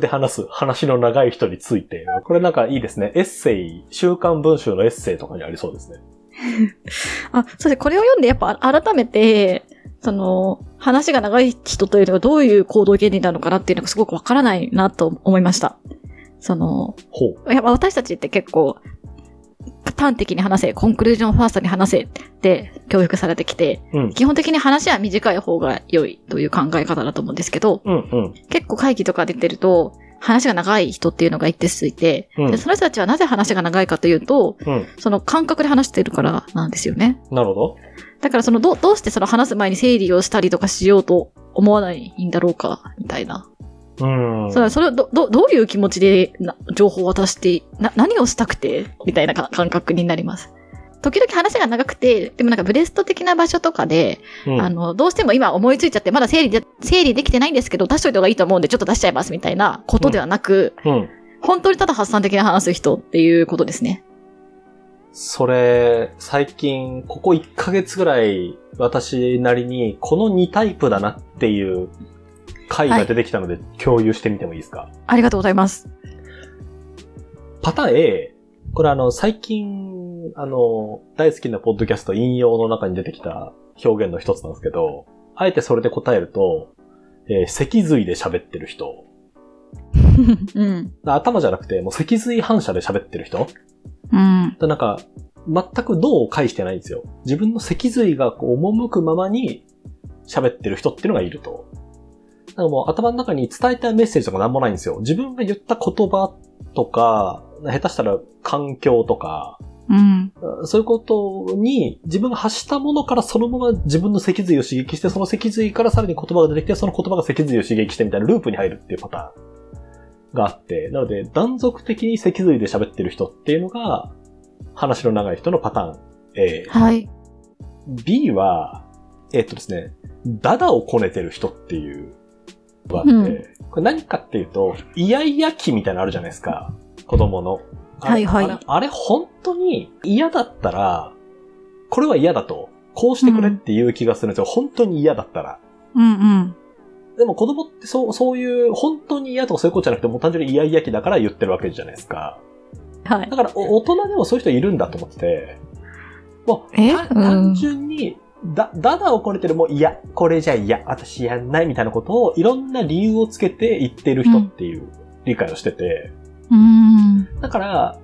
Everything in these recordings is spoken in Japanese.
で話す話の長い人について。これなんかいいですね。エッセイ、週刊文集のエッセイとかにありそうですね。あ、そしてこれを読んでやっぱ改めて、その、話が長い人というのがどういう行動原理なのかなっていうのがすごくわからないなと思いました。その。やっぱ私たちって結構、端的に話せ、コンクルージョンファーストに話せって教育されてきて、うん。基本的に話は短い方が良いという考え方だと思うんですけど、うんうん。結構会議とか出てると、話が長い人っていうのが一定数いて、うんでその人たちはなぜ話が長いかというと、うん。その感覚で話してるからなんですよね。なるほど。だからそのど、どうしてその話す前に整理をしたりとかしようと思わないんだろうか、みたいな。うん。それそれをど、ど、どういう気持ちでな情報を渡して、な、何をしたくて、みたいなか感覚になります。時々話が長くて、でもなんかブレスト的な場所とかで、うんあの、どうしても今思いついちゃって、まだ整理で、整理できてないんですけど、出しといた方がいいと思うんで、ちょっと出しちゃいますみたいなことではなく、うん。本当にただ発散的に話す人っていうことですね。それ、最近、ここ1ヶ月ぐらい、私なりに、この2タイプだなっていう回が出てきたので、共有してみてもいいですか？ありがとうございます。パターン A、これあの、最近、あの、大好きなポッドキャスト引用の中に出てきた表現の一つなんですけど、あえてそれで答えると、えー脊髄で喋ってる人。うん。頭じゃなくて、もう脊髄反射で喋ってる人うん。だなんか、全く脳を介してないんですよ。自分の脊髄がこう赴くままに喋ってる人っていうのがいると。だからもう頭の中に伝えたいメッセージとかなんもないんですよ。自分が言った言葉とか、下手したら環境とか、うん。そういうことに自分が発したものからそのまま自分の脊髄を刺激して、その脊髄からさらに言葉が出てきて、その言葉が脊髄を刺激してみたいなループに入るっていうパターンがあって、なので断続的に脊髄で喋ってる人っていうのが、話の長い人のパターン A。はい。B は、えっとですね、ダダをこねてる人っていうのがあって、うんこれ何かっていうと、イヤイヤ期みたいなのあるじゃないですか。子供の。あれはいはいあれ、本当に嫌だったら、これは嫌だと、こうしてくれっていう気がするんですよ。本当に嫌だったら。うんうん。でも子供ってそう、そういう、本当に嫌とかそういうことじゃなくて、もう単純にイヤイヤ期だから言ってるわけじゃないですか。はいだ。から、お大人でもそういう人いるんだと思ってて、もう、単純に、だ、だだをこねてるもう、いや、これじゃ嫌、私やんないみたいなことを、いろんな理由をつけて言ってる人っていう理解をしてて、うん。だから、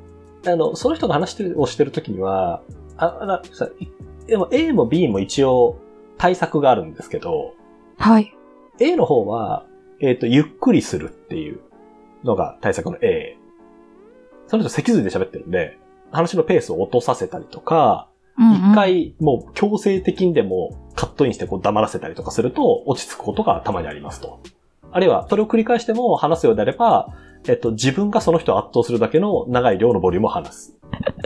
あの、その人が話してるをしてるときには、あ、あなさいでも A も B も一応対策があるんですけど、はい。A の方は、えっ、と、ゆっくりするっていうのが対策の A。その人脊髄で喋ってるんで、話のペースを落とさせたりとか、一、回もう強制的にでもカットインしてこう黙らせたりとかすると落ち着くことがたまにありますと。あるいは、それを繰り返しても話すようであれば、えっと、自分がその人を圧倒するだけの長い量のボリュームを話す。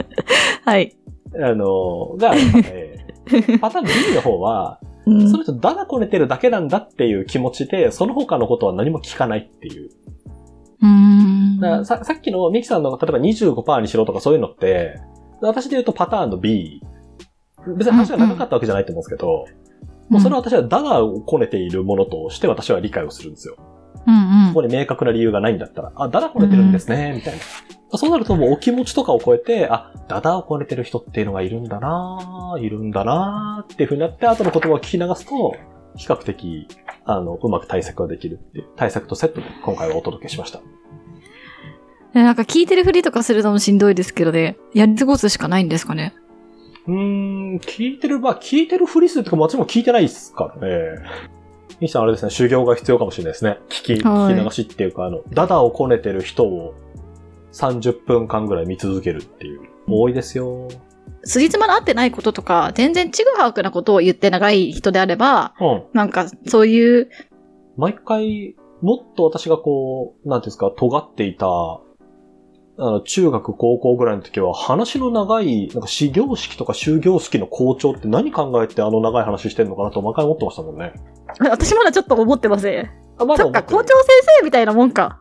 はい。あの、が、えー パターン B の方は、うんその人だだこねてるだけなんだっていう気持ちで、その他のことは何も聞かないっていう。うん。だささっきのミキさんの例えば25%にしろとかそういうのって、私で言うとパターンの B。別に話が長かったわけじゃないと思うんですけど、もうそれは私はダダをこねているものとして私は理解をするんですよ。うんそこに明確な理由がないんだったら、あ、ダダこねてるんですね、みたいな。そうなるともうお気持ちとかを超えて、あ、ダダをこねてる人っていうのがいるんだなぁいるんだなぁっていう風になって、後の言葉を聞き流すと、比較的、あの、うまく対策ができるっていう、対策とセットで今回はお届けしました。えなんか聞いてるふりとかするのもしんどいですけどね。やり過ごすしかないんですかね。うーん、聞いてる、まあ聞いてるふりするとか、もちろん聞いてないですからね。ミキさんあれですね、修行が必要かもしれないですね。聞き、はい聞き流しっていうか、あの、ダダをこねてる人を30分間ぐらい見続けるっていう。多いですよ。辻褄の合ってないこととか、全然ちぐはぐなことを言って長い人であれば、うん。なんかそういう、毎回、もっと私がこう、なんていうんですか、尖っていた、あの、中学、高校ぐらいの時は、話の長い、なんか、始業式とか終業式の校長って何考えてあの長い話してんのかなと毎回思ってましたもんね。私まだちょっと思ってますね。あ、まだそっか、校長先生みたいなもんか。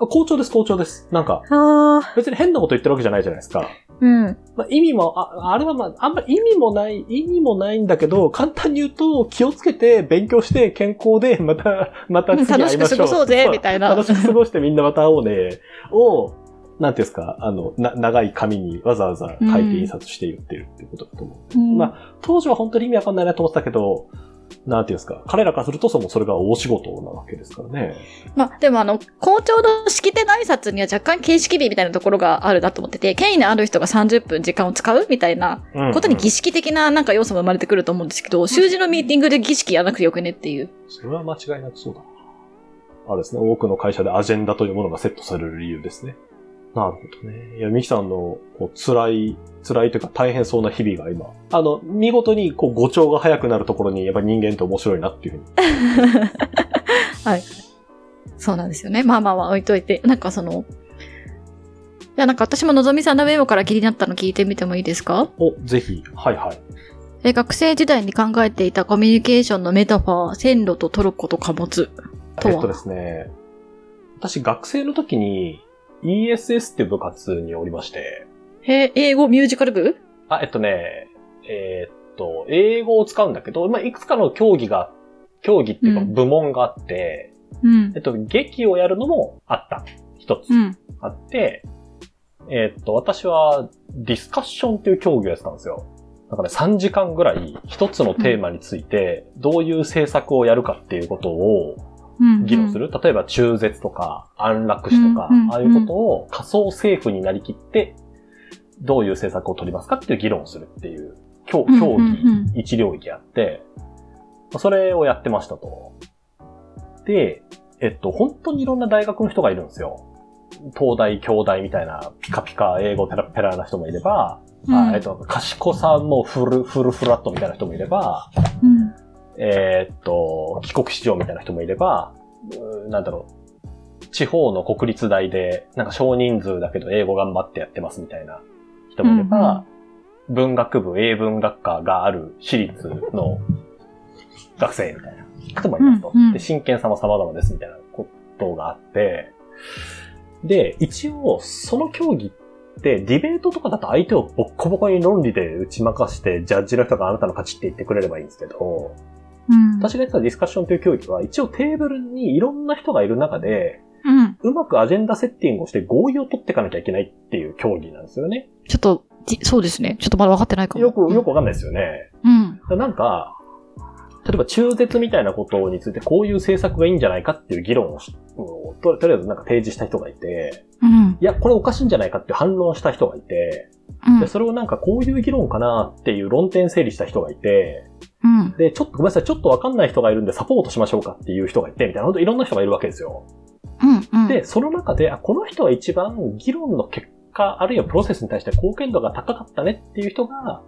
あ校長です、校長です。なんか、あ別に変なこと言ってるわけじゃないじゃないですか。うん。まあ、意味も、あ、あれはまあ、あんまり意味もない、意味もないんだけど、簡単に言うと、気をつけて、勉強して、健康で、また、また次会いましょう。楽しく過ごそうぜみたいな楽しく過ごしてみんなまた会おうね、を、なんていうんですか、あの、な、長い紙にわざわざ書いて印刷して言ってるっていうことだと思う。うんまあ、当時は本当に意味わかんないなと思ってたけど、なんていうんですか、彼らからするとそのそれが大仕事なわけですからね。まあ、でもあの、校長の式典の挨拶には若干形式美みたいなところがあるなと思ってて、権威のある人が30分時間を使うみたいなうんことに儀式的ななんか要素も生まれてくると思うんですけど、習字のミーティングで儀式やらなくてよくねっていう。それは間違いなくそうだな。あれですね、多くの会社でアジェンダというものがセットされる理由ですね。なるほどね。いや、ミキさんのこう辛い、辛いというか大変そうな日々が今、あの、見事にこう語調が速くなるところにやっぱり人間って面白いなっていうふうに。はい。そうなんですよね。まあまあまあ置いといて。なんかその、いやなんか私ものぞみさんのメモから気になったの聞いてみてもいいですか？お、ぜひ。はいはい。え学生時代に考えていたコミュニケーションのメタファー、線路とトルコと貨物。とは？えっとですね、私学生の時に ESS っていう部活におりまして、へ英語ミュージカル部？あ、えっとね、えーっと、英語を使うんだけど、まあ、いくつかの競技が、競技っていうかうん部門があって、うんえっ。と、劇をやるのもあった。一つうん。あって、えーっと、私はディスカッションっていう競技をやってたんですよ。だから3時間ぐらい一つのテーマについてどういう政策をやるかっていうことをうん。議論する。例えば中絶とか安楽死とか、うんうんああいうことを仮想政府になりきってどういう政策を取りますかっていう議論をするっていう競技一領域あって、まあそれをやってましたと。で、えっと、本当にいろんな大学の人がいるんですよ。東大、京大みたいなピカピカ英語ペラペラな人もいれば、うんあえっと、賢さもフル、フルフラットみたいな人もいれば、うん。えーっと、帰国子女みたいな人もいれば、なんだろう、地方の国立大で、なんか少人数だけど英語頑張ってやってますみたいな人もいれば、文学部、英文学科がある私立の学生みたいな人もいますと。うんうんで、真剣さも様々ですみたいなことがあって、で、一応、その競技って、ディベートとかだと相手をボッコボコに論理で打ち負かして、ジャッジの人があなたの勝ちって言ってくれればいいんですけど、うん。私がやってたディスカッションという競技は、一応テーブルにいろんな人がいる中で、うん。うまくアジェンダセッティングをして合意を取っていかなきゃいけないっていう競技なんですよね。ちょっと、じそうですね。ちょっとまだ分かってないかも。よく、よくわかんないですよね。うん。なんか、例えば中絶みたいなことについてこういう政策がいいんじゃないかっていう議論をしをととりあえずなんか提示した人がいて、うん。いや、これおかしいんじゃないかって反論した人がいて、うんで。それをなんかこういう議論かなっていう論点整理した人がいて、うん。で、ちょっとごめんなさい、ちょっとわかんない人がいるんでサポートしましょうかっていう人がいて、みたいな、本当いろんな人がいるわけですよ。うん。で、その中で、あ、この人は一番議論の結果、あるいはプロセスに対して貢献度が高かったねっていう人が、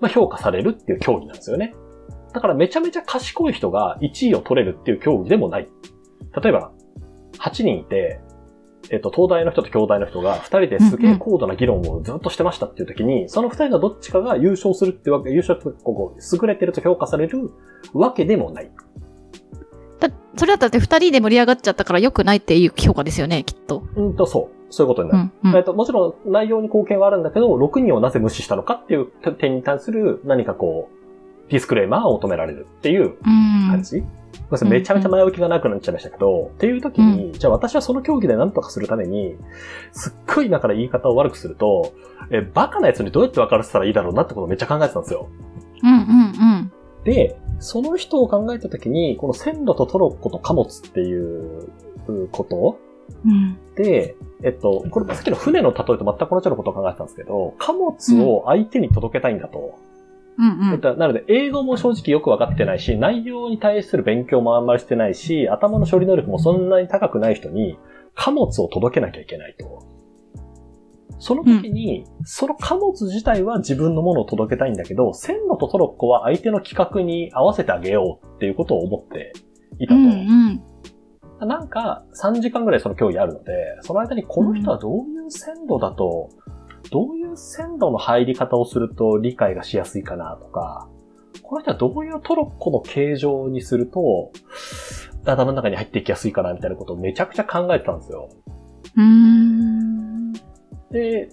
まあ、評価されるっていう競技なんですよね。だからめちゃめちゃ賢い人が1位を取れるっていう競技でもない。例えば、8人いて、えっと、東大の人と京大の人が2人ですげえ高度な議論をずっとしてましたっていう時に、その2人のどっちかが優勝するっていうわけ、優勝とここ、優れてると評価されるわけでもない。だそれだったらって二人で盛り上がっちゃったから良くないっていう評価ですよね、きっと。うんと、そう。そういうことになる。うん。うんえっと、もちろん内容に貢献はあるんだけど、6人をなぜ無視したのかっていう点に対する何かこう、ディスクレーマーを求められるっていううん感じ、ごめんめちゃめちゃ前置きがなくなっちゃいましたけど、っていう時に、じゃあ私はその競技で何とかするために、すっごいだから言い方を悪くすると、え、バカなやつにどうやって分からせたらいいだろうなってことをめっちゃ考えてたんですよ。うんうんで、その人を考えた時に、この線路とトロッコと貨物っていうこと？うん。うん。で、えっと、これさっきの船の例えと全く同じようなことを考えてたんですけど、貨物を相手に届けたいんだと。うんうん。えっと、なので、英語も正直よくわかってないし、内容に対する勉強もあんまりしてないし、頭の処理能力もそんなに高くない人に、貨物を届けなきゃいけないと。その時に、その貨物自体は自分のものを届けたいんだけど、線路とトロッコは相手の企画に合わせてあげようっていうことを思っていたと。うんうん。なんか、3時間ぐらいその競技あるので、その間にこの人はどういう線路だと、どういう線路の入り方をすると理解がしやすいかなとか、この人はどういうトロッコの形状にすると、頭の中に入っていきやすいかなみたいなことをめちゃくちゃ考えてたんですよ。うーん。で、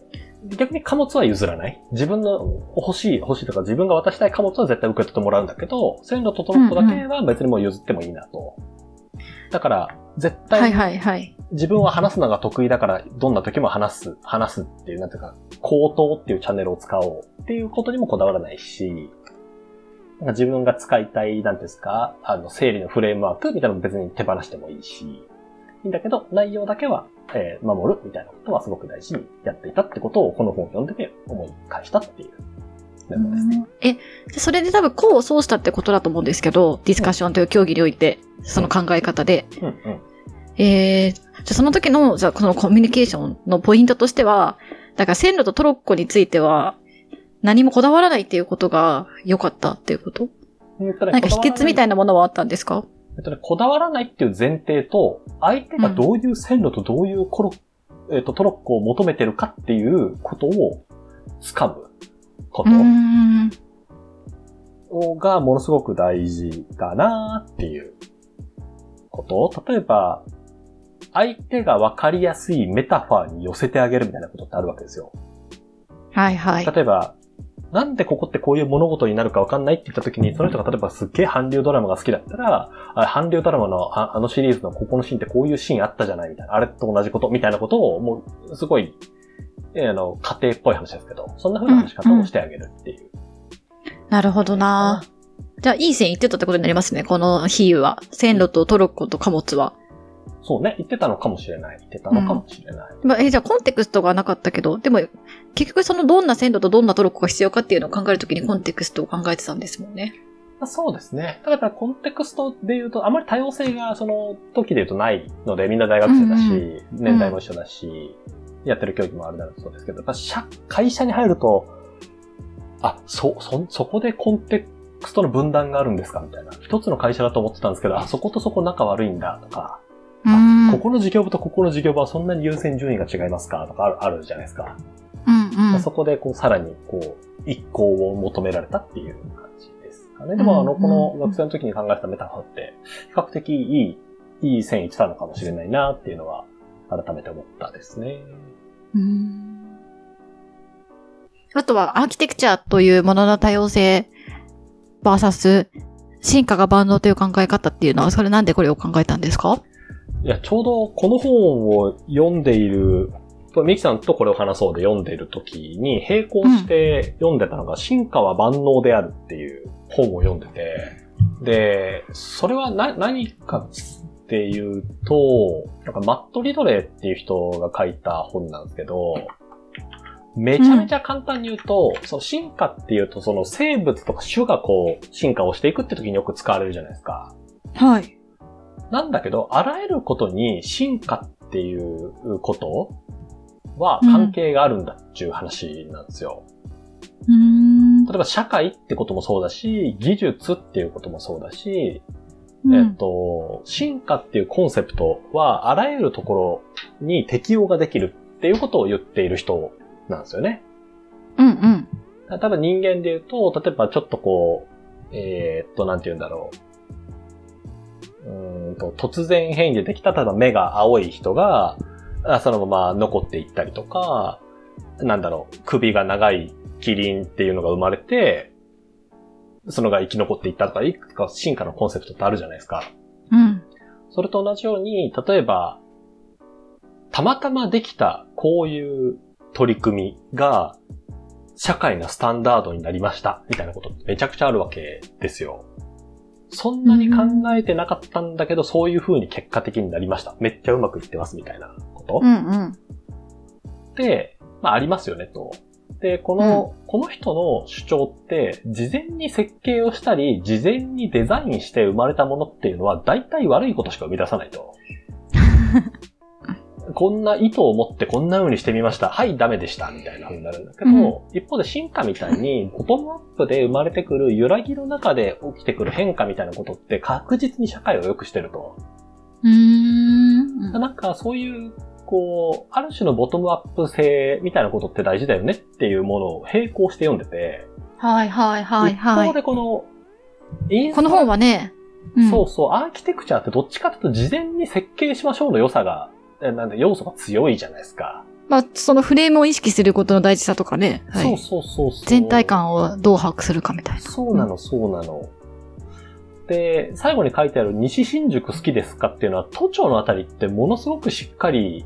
逆に貨物は譲らない。自分の欲しい、欲しいとか自分が渡したい貨物は絶対受け取ってもらうんだけど、線路とトロッコだけは別にもう譲ってもいいなと。だから、絶対、はいはいはい。自分は話すのが得意だから、どんな時も話す、話すっていう、なんていうか、口頭っていうチャンネルを使おうっていうことにもこだわらないし、なんか自分が使いたい、なんですか、あの、整理のフレームワークみたいなのも別に手放してもいいし、いいんだけど、内容だけは、えー守るみたいなことはすごく大事にやっていたってことを、この本を読んでて思い返したっていうメモです。ね。え、でそれで多分功を奏したってことだと思うんですけど、ディスカッションという競技において、その考え方で。うんうん。えー、じゃあその時の、じゃあこのコミュニケーションのポイントとしては、だから線路とトロッコについては、何もこだわらないっていうことが良かったっていうこと？えっとねなんか秘訣みたいなものはあったんですか？えっとね、こだわらないっていう前提と、相手がどういう線路とどういうコロ、えっと、トロッコを求めてるかっていうことを掴むこ。とがものすごく大事だなっていうこと。例えば、相手がわかりやすいメタファーに寄せてあげるみたいなことってあるわけですよ。はいはい。例えば、なんでここってこういう物事になるかわかんないって言った時に、その人が例えばすっげえ韓流ドラマが好きだったら、あ韓流ドラマのああのシリーズのここのシーンってこういうシーンあったじゃないみたいな、あれと同じことみたいなことを、もう、すごい、えーあの、家庭っぽい話ですけど、そんな風な話し方をしてあげるっていう。なるほどなじゃあ、いい線言ってたってことになりますね、この比喩は。線路とトロッコと貨物は。そうね、言ってたのかもしれない。言ってたのかもしれない。まあ、え、じゃあコンテクストがなかったけど、でも、結局そのどんな線路とどんなトロッコが必要かっていうのを考えるときにコンテクストを考えてたんですもんね。まあそうですね。ただやっぱりコンテクストで言うと、あまり多様性がその時で言うとないので、みんな大学生だし、うん年代も一緒だし、やってる競技もあるだろうそうですけど、やっぱ社会社に入ると、あ、そ、そ、そこでコンテクストの分断があるんですかみたいな。一つの会社だと思ってたんですけど、あ、そことそこ仲悪いんだとか。ここの事業部とここの事業部はそんなに優先順位が違いますかとかあるあるじゃないですか。うんうん。そこでこうさらにこう一行を求められたっていう感じですかね。でもあの、うんこの学生の時に考えたメタファーって、比較的いい、いい線いってたのかもしれないなっていうのは改めて思ったですね。うんあとは、アーキテクチャというものの多様性、バーサス、進化が万能という考え方っていうのは、それなんでこれを考えたんですか？いや、ちょうどこの本を読んでいる、ミキさんとこれを話そうで読んでいる時に並行して読んでたのが、進化は万能であるっていう本を読んでて、で、それはな、何かっていうと、なんかマット・リドレーっていう人が書いた本なんですけど、めちゃめちゃ簡単に言うと、その進化っていうと、その生物とか種がこう進化をしていくって時によく使われるじゃないですか。はい。なんだけど、あらゆることに進化っていうことは関係があるんだっていう話なんですよ。うん。例えば社会ってこともそうだし、技術っていうこともそうだし、うんえっと、進化っていうコンセプトはあらゆるところに適用ができるっていうことを言っている人なんですよね。うんうん。多分人間で言うと、例えばちょっとこう、えーっと、なんて言うんだろう。うーんと、突然変異でできた、例えば目が青い人が、あそのまま残っていったりとか、なんだろう、首が長いキリンっていうのが生まれて、そのが生き残っていったとか、いくつか進化のコンセプトってあるじゃないですか。うん。それと同じように、例えば、たまたまできたこういう取り組みが、社会のスタンダードになりました、みたいなことってめちゃくちゃあるわけですよ。そんなに考えてなかったんだけど、そういう風に結果的になりました。めっちゃうまくいってます、みたいなことうんうん。で、まあありますよね、と。で、この、この人の主張って、事前に設計をしたり、事前にデザインして生まれたものっていうのは、大体悪いことしか生み出さないと。こんな意図を持ってこんな風にしてみました。はい、ダメでした。みたいな風になるんだけど、一方で進化みたいに、ボトムアップで生まれてくる揺らぎの中で起きてくる変化みたいなことって確実に社会を良くしてると。うん。なんかそういう、こう、ある種のボトムアップ性みたいなことって大事だよねっていうものを並行して読んでて、はいはいはいは一方い。でこの、この本はね、うんそうそう、アーキテクチャーってどっちかというと事前に設計しましょうの良さが、えなんで要素が強いじゃないですか。まあ、そのフレームを意識することの大事さとかね。はいそうそうそうそう。全体感をどう把握するかみたいな。そうなの、そうなの。で、最後に書いてある西新宿好きですかっていうのは、都庁のあたりってものすごくしっかり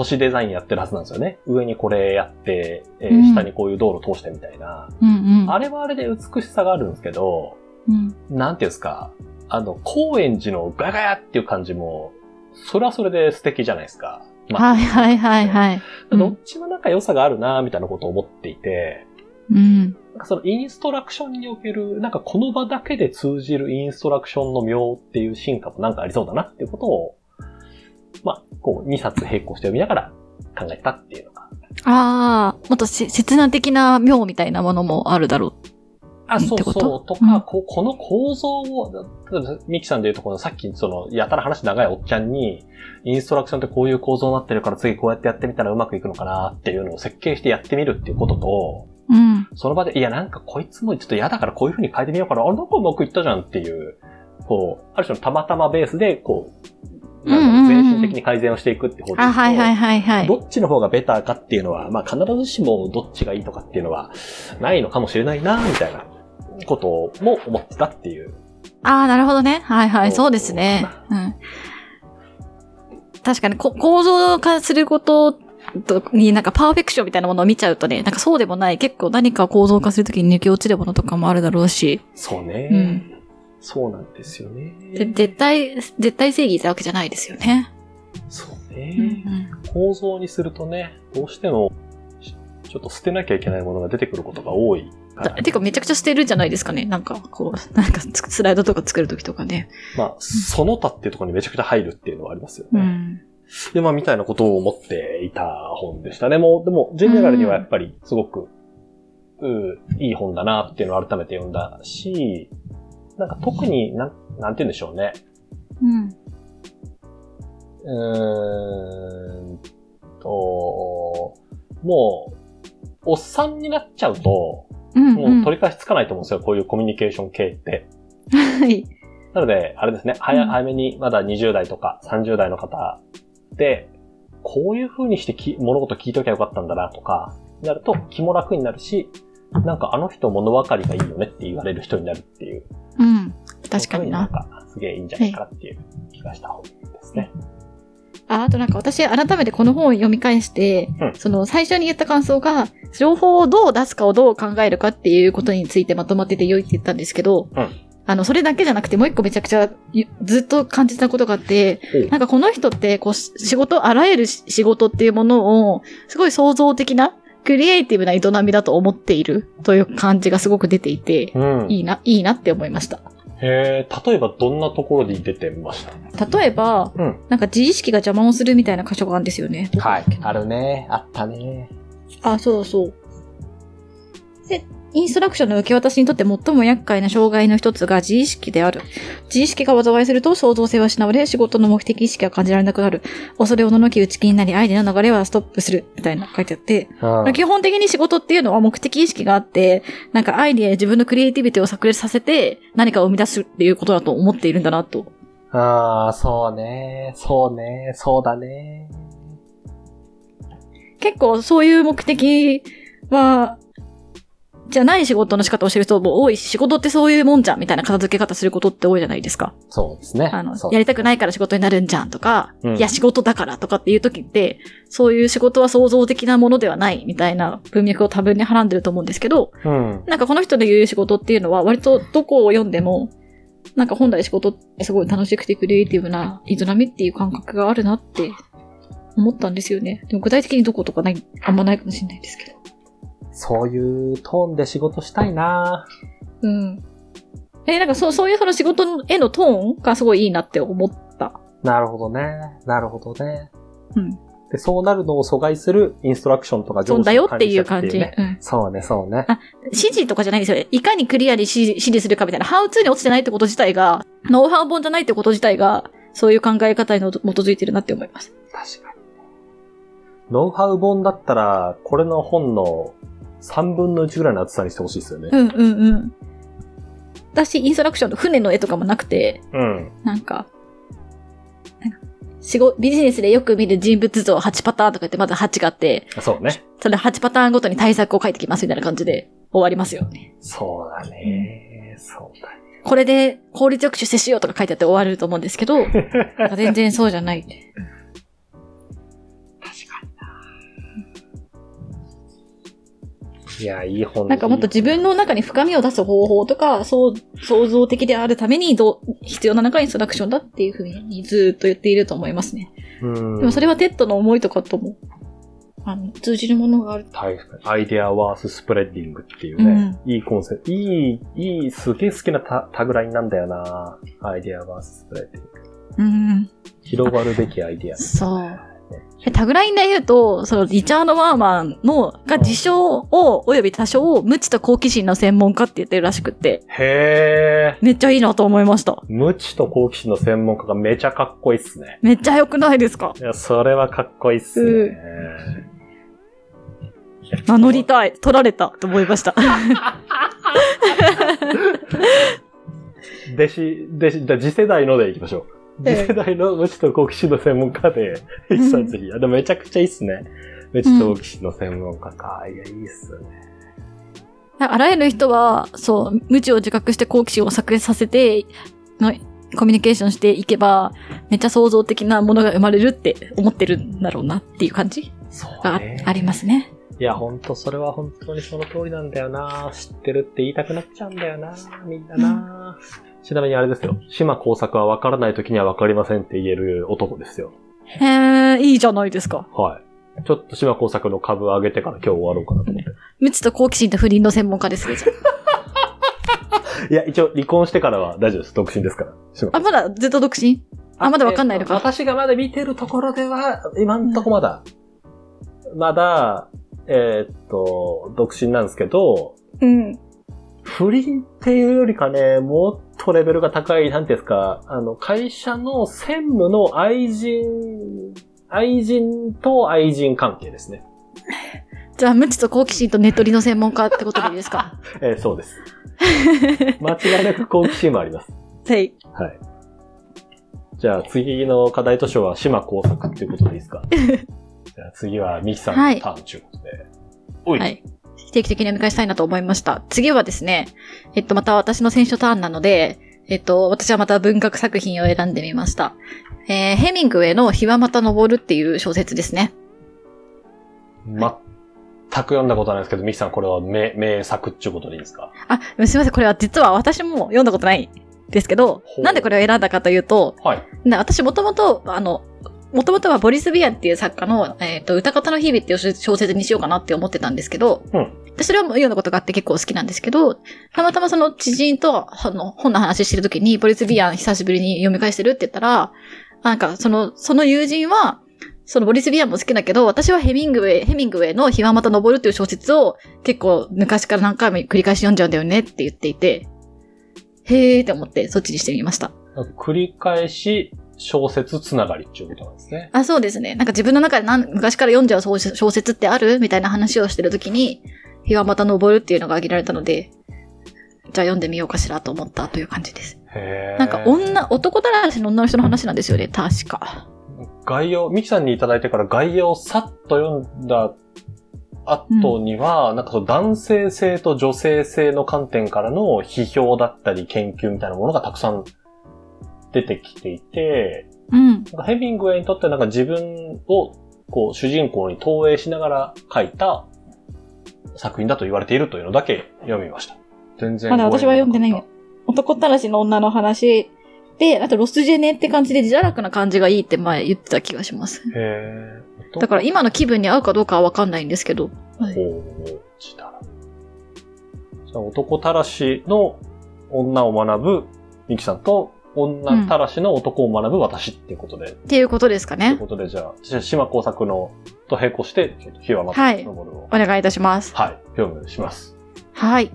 都市デザインやってるはずなんですよね。上にこれやって、えーうん下にこういう道路通してみたいな。うんうん。あれはあれで美しさがあるんですけど、うん。なんていうんですか、あの、高円寺のガヤガヤっていう感じも、それはそれで素敵じゃないですか。まあはいはいはいはい。うんどっちもなんか良さがあるなみたいなことを思っていて、うん。なんかそのインストラクションにおける、なんかこの場だけで通じるインストラクションの妙っていう進化もなんかありそうだなっていうことを、まあ、こう2冊並行して読みながら考えたっていうのが。ああ、もっとせ切断的な妙みたいなものもあるだろあ、うんそうそう。とか、うんここの構造を、例えばミキさんで言うとこのさっきその、やたら話長いおっちゃんに、インストラクションってこういう構造になってるから次こうやってやってみたらうまくいくのかなっていうのを設計してやってみるっていうことと、う。うん。その場で、いや、なんかこいつもちょっと嫌だからこういう風に変えてみようかな。あ、なんかうまくいったじゃんっていう、こう、ある種のたまたまベースで、こう、全身的に改善をしていくって方で言うとあ、はいはいはいはい。どっちの方がベターかっていうのは、まあ必ずしもどっちがいいとかっていうのはないのかもしれないな、みたいなことも思ってたっていう。ああ、なるほどね。はいはい、そうですね。うん。確かにこ構造化することとになんかパーフェクションみたいなものを見ちゃうとね、なんかそうでもない、結構何かを構造化するときに抜け落ちるものとかもあるだろうし、そうね。うんそうなんですよね。で絶対、絶対正義ってわけじゃないですよね。そううんね。構造にするとね、どうしても、ちちょっと捨てなきゃいけないものが出てくることが多いてかめちゃくちゃ捨てるんじゃないですかね。なんかこう、なんかつスライドとか作るときとかね。まあ、その他っていうところにめちゃくちゃ入るっていうのはありますよね。うん。で、まあ、みたいなことを思っていた本でしたね。もう、でも、ジェネラルにはやっぱりすごく、ういい本だなっていうのを改めて読んだし、なんか特に、なん、なんて言うんでしょうね。うん。うーんと、もう、おっさんになっちゃうと、うん、もう取り返しつかないと思うんですよ。こういうコミュニケーション系って。はい。なので、あれですね、早、うん早めにまだ20代とか30代の方で、こういう風にしてき物事聞いときゃよかったんだなとか、なると気も楽になるし、なんかあの人物分かりがいいよねって言われる人になるっていう。うん。確かにな。なんかすげえいいんじゃないかなっていう気がした本ですね。あ、あとなんか私改めてこの本を読み返して、うんその最初に言った感想が、情報をどう出すかをどう考えるかっていうことについてまとまってて良いって言ったんですけど、うんあの、それだけじゃなくてもう一個めちゃくちゃゆずっと感じたことがあって、なんかこの人って、こう、し仕事、あらゆるし仕事っていうものを、すごい創造的な、クリエイティブな営みだと思っているという感じがすごく出ていて、うん。いいな、いいなって思いました。へえ、例えばどんなところで出てました？例えば、うんなんか自意識が邪魔をするみたいな箇所があるんですよね。はい。あるね。あったね。あ、そうそう。で、インストラクションの受け渡しにとって最も厄介な障害の一つが自意識である。自意識が災いすると創造性は失われ、仕事の目的意識が感じられなくなる。恐れおののき打ち気になり、アイデアの流れはストップする。みたいな書いてあって、うん基本的に仕事っていうのは目的意識があって、なんかアイデアや自分のクリエイティビティを炸裂させて何かを生み出すっていうことだと思っているんだなと。ああ、そうね。そうね。そうだね。結構そういう目的は、じゃない仕事の仕方をしてる人も多いし、仕事ってそういうもんじゃんみたいな片付け方することって多いじゃないですか。そうですね。あのやりたくないから仕事になるんじゃんとか、うんいや仕事だからとかっていう時って、そういう仕事は創造的なものではないみたいな文脈を多分にはらんでると思うんですけど、うん。なんかこの人の言う仕事っていうのは割とどこを読んでも、なんか本来仕事ってすごい楽しくてクリエイティブな営みっていう感覚があるなって思ったんですよね。でも具体的にどことかない、あんまないかもしれないですけど。そういうトーンで仕事したいなうん。え、なんかそう、そういうその仕事へのトーンがすごいいいなって思った。なるほどね。なるほどね。うん。で、そうなるのを阻害するインストラクションとかそう上司のだよっていう管感じ。理者っていうね。うん。そうね、そうね。指示とかじゃないんですよね。いかにクリアに指示するかみたいな、ハウツーに落ちてないってこと自体が、ノウハウ本じゃないってこと自体が、そういう考え方にの基づいてるなって思います。確かに。ノウハウ本だったら、これの本の3分の1ぐらいの厚さにしてほしいですよね。うんうんうん。だし、インストラクションの船の絵とかもなくて、うん。なんか、なんか仕事、ビジネスでよく見る人物像8パターンとか言ってまず8があって、そうね。それ8パターンごとに対策を書いてきますみたいな感じで終わりますよね。そうだね。そうだね。これで効率よく出世しようとか書いてあって終わると思うんですけど、全然そうじゃない。いや、いい本なんかもっと自分の中に深みを出す方法とか、そう、創造的であるためにどう、必要な中インストラクションだっていうふうにずっと言っていると思いますね。うん。でもそれは TED の思いとかとも、あの、通じるものがある。確かに。 Ideas Worth Spreading っていうね、いいコンセプト。いい、いい、すげえ好きなタ、タグラインなんだよな Ideas Worth Spreading。うん。広がるべきアイデア。そう。でタグラインで言うと、そのリチャード・ワーマンの、が自称を、および多少を無知と好奇心の専門家って言ってるらしくって、へー。めっちゃいいなと思いました。無知と好奇心の専門家がめちゃかっこいいっすね。めっちゃ良くないですか？いや、それはかっこいいっすね。名乗りたい。取られたと思いました。弟子、弟子、じゃあ次世代のでいきましょう。ええ次世代の無知と好奇心の専門家で、一冊ぜひ。あ、でもめちゃくちゃいいっすね。無知と好奇心の専門家か。いや、いいっすね。あらゆる人は、そう、無知を自覚して好奇心を炸裂させて、のコミュニケーションしていけば、めっちゃ創造的なものが生まれるって思ってるんだろうなっていう感じがあ,、ね。ありますね。いや、ほんと、それは本当にその通りなんだよな知ってるって言いたくなっちゃうんだよなみんなな、ちなみにあれですよ。島工作は分からない時には分かりませんって言える男ですよ。へえ、いいじゃないですか。はい。ちょっと島工作の株上げてから今日終わろうかなと思って。無知と好奇心と不倫の専門家ですね。じゃ いや、一応離婚してからは大丈夫です。独身ですから。島ああ、まだずっと独身？あ、まだわかんないのか。私がまだ見てるところでは、今んとこまだ、まだ、えーっと、独身なんですけど、うん。不倫っていうよりかね、もっとレベルが高い、なんていうんですか、あの、会社の専務の愛人、愛人と愛人関係ですね。じゃあ、無知と好奇心とネットリの専門家ってことでいいですか？えーそうです。間違いなく好奇心もあります。はい。はい。じゃあ次の課題図書は島工作っていうことでいいですか？じゃあ次はミキさんのターンということで。おい。はい。定期的に読み返したいなと思いました。次はですね、えっと、また私の選書ターンなので、えっと、私はまた文学作品を選んでみました。えー、ヘミングウェイの日はまた昇るっていう小説ですね。全く読んだことないですけど、ミキさんこれは名名作っていうことでいいですか？あ、すみません。これは実は私も読んだことないんですけどなんでこれを選んだかというと、はい。で私もともと、あの、もともとはボリス・ビアンっていう作家の、えっ、と、歌方の日々っていう小説にしようかなって思ってたんですけど、うんでそれはもう読んだことがあって結構好きなんですけど、たまたまその知人とあの本の話してる時に、ボリス・ビアン久しぶりに読み返してるって言ったら、なんかその、その友人は、そのボリス・ビアンも好きだけど、私はヘミングウェイ、ヘミングウェイの日はまた昇るっていう小説を結構昔から何回も繰り返し読んじゃうんだよねって言っていて、へーって思ってそっちにしてみました。繰り返し小説つながりっていうことなんですね。あ、そうですね。なんか自分の中で昔から読んじゃう小説小説ってあるみたいな話をしてるときに、日はまた昇るっていうのが挙げられたので、じゃあ読んでみようかしらと思ったという感じです。へーなんか女、男たらしの女の人の話なんですよね、確か。概要、ミキさんにいただいてから概要をさっと読んだ後には、なんかその男性性と女性性の観点からの批評だったり研究みたいなものがたくさん出てきていて、うん。なんかヘミングウェイにとってはなんか自分をこう主人公に投影しながら書いた作品だと言われているというのだけ読みました。全然。まだ私は読んでないよ。男たらしの女の話で、あとロスジェネって感じで自堕落な感じがいいって前言ってた気がします。へーだから今の気分に合うかどうかはわかんないんですけど。はい自堕落じゃあ男たらしの女を学ぶミキさんと、女たらしの男を学ぶ私っていうことで、っていうことですかね。ということで、じゃあ、島工作のと並行して、ちょっと日はまたはい登るを、お願いいたします。はい、業務します。はい。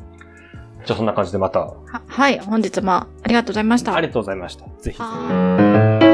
じゃあそんな感じでまた、ははい。本日もありがとうございました。ありがとうございました。ぜひ